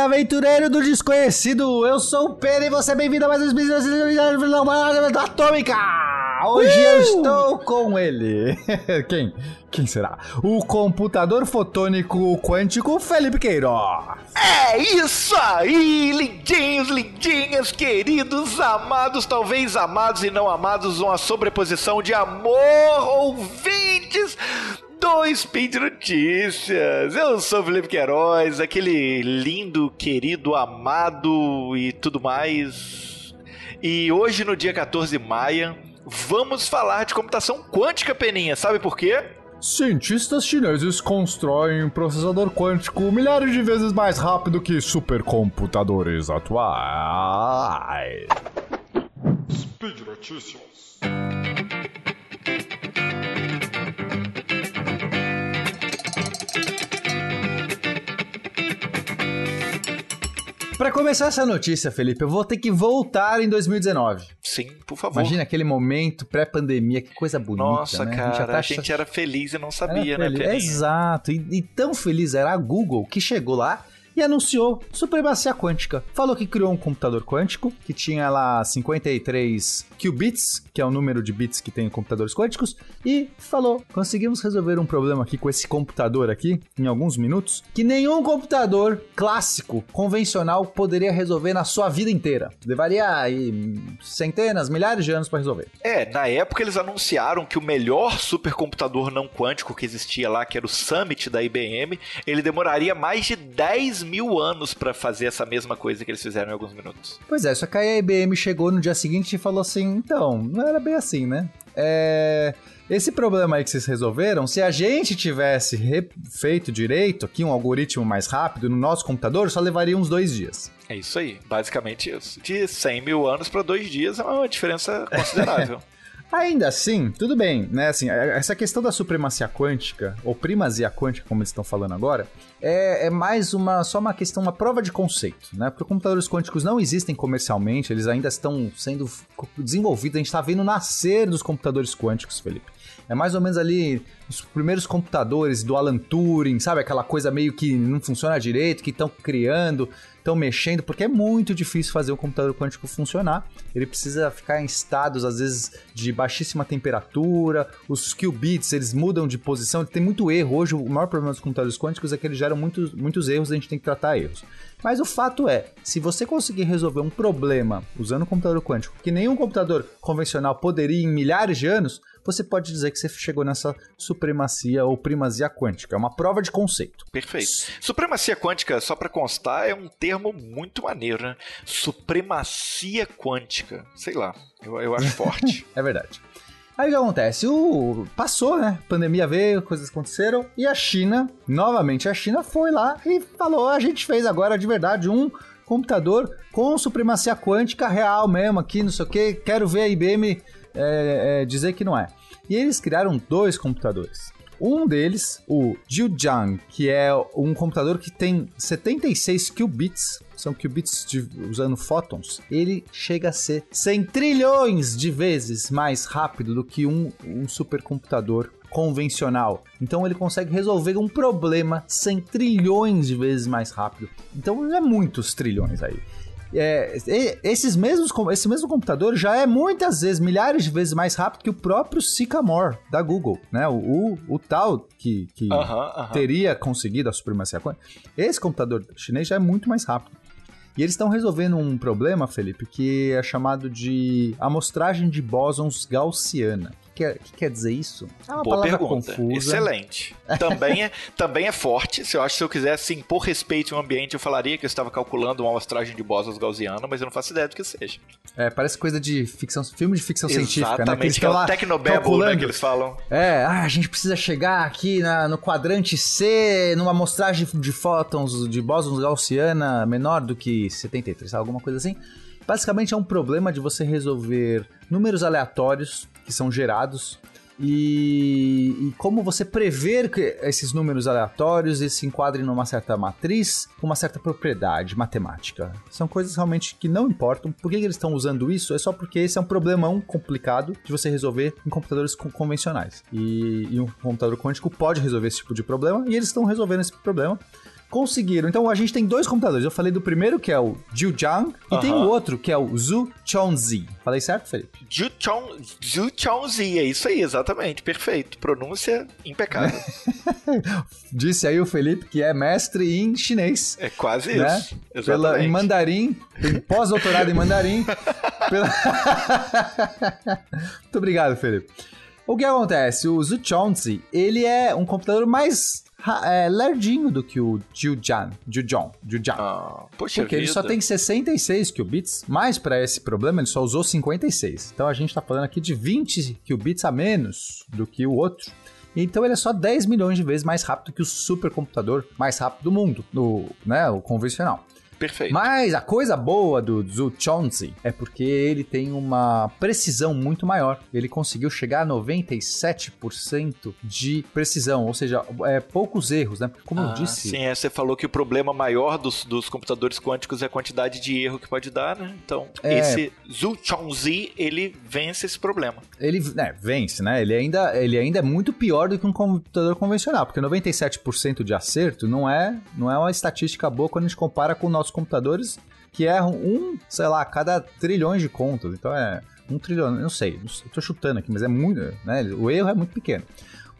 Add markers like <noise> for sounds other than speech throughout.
aventureiro do desconhecido! Eu sou o Pedro e você é bem-vindo a mais um vídeo da Atômica! Hoje uh! eu estou com ele. <laughs> Quem? Quem será? O computador fotônico quântico Felipe Queiroz. É isso aí, lindinhos, lindinhas, queridos, amados, talvez amados e não amados, uma sobreposição de amor, ouvintes do Speed Notícias. Eu sou o Felipe Queiroz, aquele lindo, querido, amado e tudo mais. E hoje, no dia 14 de maio, vamos falar de computação quântica, Peninha. Sabe por quê? Cientistas chineses constroem um processador quântico milhares de vezes mais rápido que supercomputadores atuais. Speed Notícias. Para começar essa notícia, Felipe, eu vou ter que voltar em 2019. Sim, por favor. Imagina aquele momento pré-pandemia, que coisa bonita. Nossa, né? cara, a gente, tá... a gente, era feliz e não sabia, né? Exato, e, e tão feliz era a Google que chegou lá e anunciou supremacia quântica. Falou que criou um computador quântico que tinha lá 53 qubits, que é o número de bits que tem em computadores quânticos, e falou: conseguimos resolver um problema aqui com esse computador aqui em alguns minutos que nenhum computador clássico, convencional, poderia resolver na sua vida inteira. Levaria aí centenas, milhares de anos para resolver. É, na época eles anunciaram que o melhor supercomputador não quântico que existia lá, que era o Summit da IBM, ele demoraria mais de 10 mil anos para fazer essa mesma coisa que eles fizeram em alguns minutos. Pois é, só que a IBM chegou no dia seguinte e falou assim: então, não era bem assim, né? É. Esse problema aí que vocês resolveram, se a gente tivesse feito direito aqui, um algoritmo mais rápido no nosso computador, só levaria uns dois dias. É isso aí, basicamente isso. De 100 mil anos para dois dias é uma diferença considerável. <laughs> Ainda assim, tudo bem, né? Assim, essa questão da supremacia quântica, ou primazia quântica, como eles estão falando agora, é, é, mais uma só uma questão, uma prova de conceito, né? Porque computadores quânticos não existem comercialmente, eles ainda estão sendo desenvolvidos, a gente está vendo nascer dos computadores quânticos, Felipe. É mais ou menos ali os primeiros computadores do Alan Turing, sabe? Aquela coisa meio que não funciona direito, que estão criando, estão mexendo, porque é muito difícil fazer um computador quântico funcionar. Ele precisa ficar em estados, às vezes, de baixíssima temperatura, os qubits, eles mudam de posição, tem muito erro. Hoje, o maior problema dos computadores quânticos é que eles geram muitos, muitos erros e a gente tem que tratar erros. Mas o fato é, se você conseguir resolver um problema usando um computador quântico que nenhum computador convencional poderia em milhares de anos, você pode dizer que você chegou nessa supremacia ou primazia quântica. É uma prova de conceito. Perfeito. Supremacia quântica, só para constar, é um termo muito maneiro, né? Supremacia quântica. Sei lá, eu, eu acho forte. <laughs> é verdade. Aí o que acontece? O... Passou, né? Pandemia veio, coisas aconteceram. E a China, novamente a China, foi lá e falou: a gente fez agora de verdade um computador com supremacia quântica real mesmo aqui, não sei o que. Quero ver a IBM é, é, dizer que não é. E eles criaram dois computadores. Um deles, o Jiujiang, que é um computador que tem 76 qubits, são qubits de, usando fótons, ele chega a ser 100 trilhões de vezes mais rápido do que um, um supercomputador convencional. Então ele consegue resolver um problema 100 trilhões de vezes mais rápido. Então é muitos trilhões aí. É, esses mesmos, esse mesmo computador já é muitas vezes, milhares de vezes mais rápido que o próprio Sycamore da Google, né? O, o, o tal que, que uh -huh, uh -huh. teria conseguido a supremacia quântica. Esse computador chinês já é muito mais rápido. E eles estão resolvendo um problema, Felipe, que é chamado de amostragem de bósons gaussiana quer, que quer dizer isso? É uma Boa palavra pergunta. confusa. Excelente. Também é, também é forte. Se eu acho que se eu quisesse impor respeito ao ambiente, eu falaria que eu estava calculando uma amostragem de bosas gaussiana, mas eu não faço ideia do que seja. É, parece coisa de ficção, filme de ficção Exatamente, científica, né? Que, que é o Tecnobabble, né, que eles falam. É, ah, a gente precisa chegar aqui na, no quadrante C, numa amostragem de fótons, de bósons gaussiana menor do que 73, alguma coisa assim. Basicamente é um problema de você resolver números aleatórios que são gerados e, e, como você prever que esses números aleatórios se enquadrem numa certa matriz com uma certa propriedade matemática. São coisas realmente que não importam. Por que eles estão usando isso? É só porque esse é um problemão complicado de você resolver em computadores convencionais. E, e um computador quântico pode resolver esse tipo de problema, e eles estão resolvendo esse problema conseguiram. Então a gente tem dois computadores. Eu falei do primeiro, que é o Jiujiang, e tem o outro, que é o Zhu Chongzi. Falei certo, Felipe? Zhu Chongzi, é isso aí, exatamente. Perfeito. Pronúncia impecável. <laughs> Disse aí o Felipe que é mestre em chinês. É quase né? isso. Exatamente. Pela, em mandarim, tem pós-doutorado em mandarim. <laughs> pela... <laughs> Muito obrigado, Felipe. O que acontece? O Zhu Chongzi, ele é um computador mais é, lerdinho do que o Jiujiang. Jiujiang. Jiujiang. Ah, poxa Porque vida. ele só tem 66 qubits, mas para esse problema ele só usou 56. Então a gente tá falando aqui de 20 qubits a menos do que o outro. Então ele é só 10 milhões de vezes mais rápido que o supercomputador mais rápido do mundo, no, né, o convencional. Perfeito. Mas a coisa boa do Zhu Chongzi é porque ele tem uma precisão muito maior. Ele conseguiu chegar a 97% de precisão, ou seja, é, poucos erros, né? Como ah, eu disse. Sim, é, você falou que o problema maior dos, dos computadores quânticos é a quantidade de erro que pode dar, né? Então, é, esse Zhu Chongzi, ele vence esse problema. Ele né, vence, né? Ele ainda, ele ainda é muito pior do que um computador convencional, porque 97% de acerto não é, não é uma estatística boa quando a gente compara com o nosso computadores que erram um, sei lá, cada trilhões de contas. Então é um trilhão, não sei, estou chutando aqui, mas é muito, né? O erro é muito pequeno.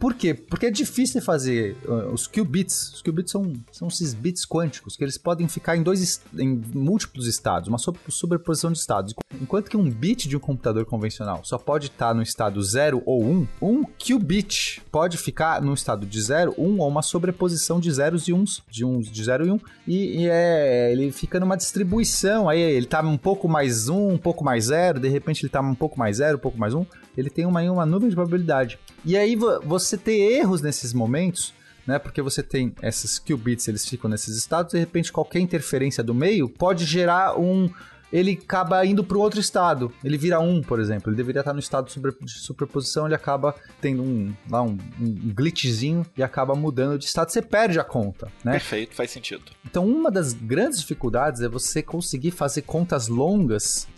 Por quê? Porque é difícil fazer uh, os qubits. Os qubits são, são esses bits quânticos que eles podem ficar em dois em múltiplos estados, uma sobreposição de estados. Enquanto que um bit de um computador convencional só pode estar no estado 0 ou 1, um, um qubit pode ficar no estado de 0, 1 um, ou uma sobreposição de zeros e uns, de uns de 0 e 1, um, e, e é, ele fica numa distribuição, aí ele tá um pouco mais 1, um, um pouco mais 0, de repente ele tá um pouco mais 0, um pouco mais 1, um, ele tem uma, uma nuvem de probabilidade. E aí você ter erros nesses momentos, né? Porque você tem esses qubits, eles ficam nesses estados, de repente qualquer interferência do meio pode gerar um ele acaba indo para outro estado. Ele vira um, por exemplo. Ele deveria estar no estado de superposição, ele acaba tendo um, lá um, um glitchzinho e acaba mudando de estado. Você perde a conta, né? Perfeito, faz sentido. Então, uma das grandes dificuldades é você conseguir fazer contas longas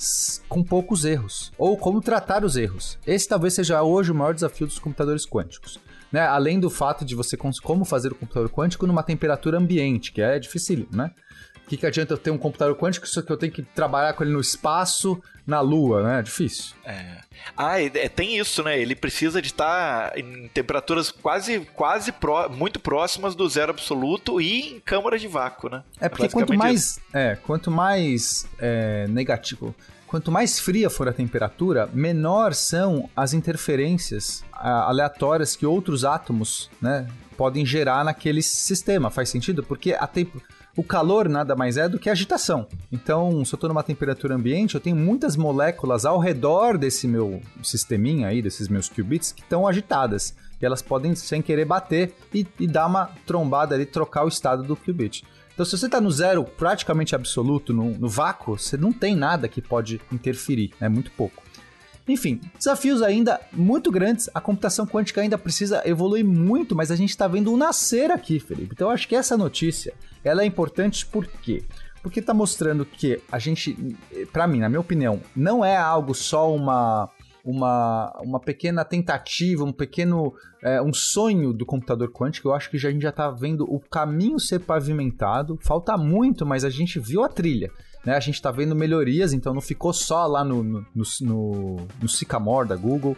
com poucos erros. Ou como tratar os erros. Esse talvez seja hoje o maior desafio dos computadores quânticos. Né? Além do fato de você como fazer o computador quântico numa temperatura ambiente, que é difícil, né? O que, que adianta eu ter um computador quântico só que eu tenho que trabalhar com ele no espaço, na Lua, né? É difícil. É. Ah, é, tem isso, né? Ele precisa de estar em temperaturas quase, quase pró, muito próximas do zero absoluto e em câmara de vácuo, né? É porque quanto mais, é, quanto mais é, negativo, quanto mais fria for a temperatura, menor são as interferências aleatórias que outros átomos, né, podem gerar naquele sistema. Faz sentido? Porque a temperatura o calor nada mais é do que agitação. Então, se eu estou numa temperatura ambiente, eu tenho muitas moléculas ao redor desse meu sisteminha aí, desses meus qubits, que estão agitadas. E elas podem, sem querer, bater e, e dar uma trombada ali, trocar o estado do qubit. Então, se você está no zero praticamente absoluto, no, no vácuo, você não tem nada que pode interferir, é muito pouco. Enfim, desafios ainda muito grandes. A computação quântica ainda precisa evoluir muito, mas a gente está vendo um nascer aqui, Felipe. Então eu acho que essa notícia ela é importante por quê? Porque está mostrando que a gente, para mim, na minha opinião, não é algo só uma uma, uma pequena tentativa, um pequeno é, um sonho do computador quântico. Eu acho que já, a gente já está vendo o caminho ser pavimentado. Falta muito, mas a gente viu a trilha. Né? A gente está vendo melhorias, então não ficou só lá no, no, no, no Sycamore da Google.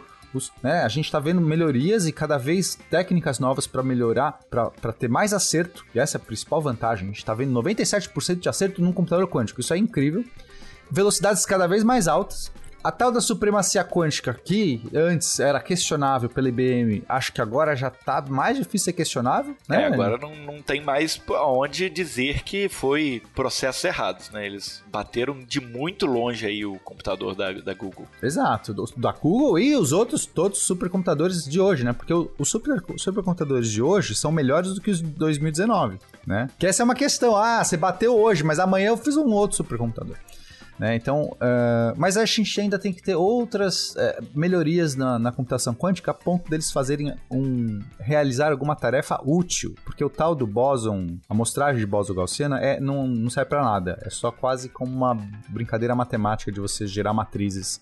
Né, a gente está vendo melhorias e cada vez técnicas novas para melhorar, para ter mais acerto. E essa é a principal vantagem. A gente está vendo 97% de acerto num computador quântico. Isso é incrível. Velocidades cada vez mais altas. A tal da supremacia quântica, que antes era questionável pela IBM, acho que agora já tá mais difícil ser questionável, né? É, agora não, não tem mais onde dizer que foi processos errados, né? Eles bateram de muito longe aí o computador da, da Google. Exato, do, da Google e os outros, todos os supercomputadores de hoje, né? Porque os super, supercomputadores de hoje são melhores do que os de 2019, né? Que essa é uma questão, ah, você bateu hoje, mas amanhã eu fiz um outro supercomputador. Né? Então, uh, mas a gente ainda tem que ter outras uh, melhorias na, na, computação quântica a ponto deles fazerem um realizar alguma tarefa útil, porque o tal do bóson, a amostragem de bóson gaussiana é não, não serve para nada, é só quase como uma brincadeira matemática de você gerar matrizes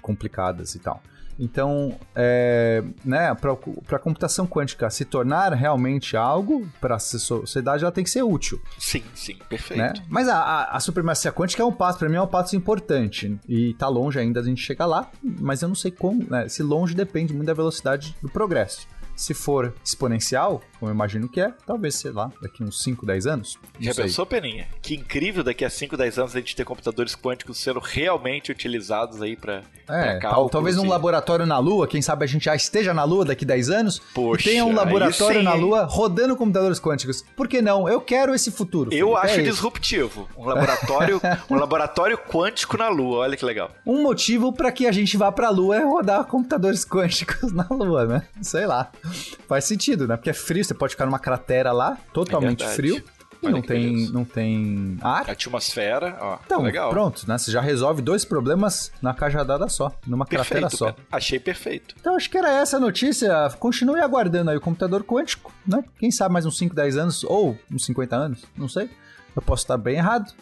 complicadas e tal. Então, é, né, para a computação quântica se tornar realmente algo para a sociedade, ela tem que ser útil. Sim, sim, perfeito. Né? Mas a, a, a supremacia quântica é um passo, para mim é um passo importante. E tá longe ainda a gente chegar lá, mas eu não sei como, né? Se longe depende muito da velocidade do progresso. Se for exponencial, como eu imagino que é, talvez, sei lá, daqui uns 5, 10 anos. Já sei. pensou, Peninha? Que incrível daqui a 5, 10 anos a gente ter computadores quânticos sendo realmente utilizados aí para é, cálculos, talvez num laboratório na Lua, quem sabe a gente já esteja na Lua daqui a 10 anos Poxa, e tenha um laboratório na Lua rodando computadores quânticos. Por que não? Eu quero esse futuro. Eu Felipe. acho é disruptivo. Um laboratório, <laughs> um laboratório quântico na Lua, olha que legal. Um motivo para que a gente vá para a Lua é rodar computadores <laughs> quânticos na Lua, né? Sei lá. Faz sentido, né? Porque é frio, você pode ficar numa cratera lá, totalmente é frio. E não tem, não tem ar. Atmosfera, ó. Então, legal. pronto, né? Você já resolve dois problemas na cajadada só, numa perfeito, cratera só. Achei perfeito. Então, acho que era essa a notícia. Continue aguardando aí o computador quântico, né? Quem sabe mais uns 5, 10 anos, ou uns 50 anos, não sei. Eu posso estar bem errado.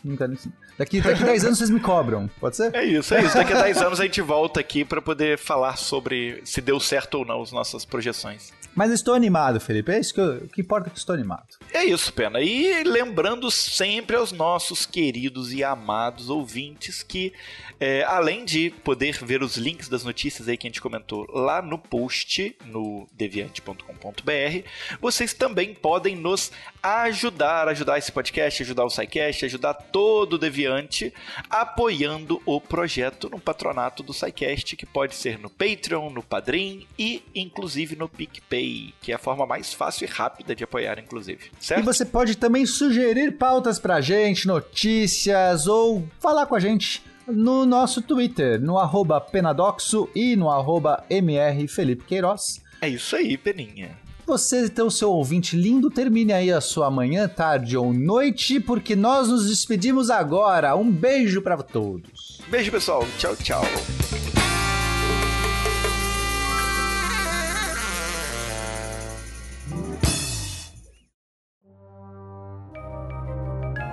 Daqui, daqui 10 anos vocês me cobram, pode ser? É isso, é isso. Daqui a 10 anos a gente volta aqui para poder falar sobre se deu certo ou não as nossas projeções. Mas estou animado, Felipe. É isso que, eu, que importa é que estou animado. É isso, Pena. E lembrando sempre aos nossos queridos e amados ouvintes que, é, além de poder ver os links das notícias aí que a gente comentou lá no post, no deviante.com.br, vocês também podem nos ajudar, ajudar esse podcast, ajudar o SciCast, ajudar todo o Deviante, apoiando o projeto no patronato do SciCast, que pode ser no Patreon, no Padrim e inclusive no PicPay que é a forma mais fácil e rápida de apoiar, inclusive. Certo? E você pode também sugerir pautas pra gente, notícias ou falar com a gente no nosso Twitter, no arroba Penadoxo e no arroba MR Felipe Queiroz. É isso aí, Peninha. Você, então, seu ouvinte lindo, termine aí a sua manhã, tarde ou noite, porque nós nos despedimos agora. Um beijo para todos. Beijo, pessoal. Tchau, tchau.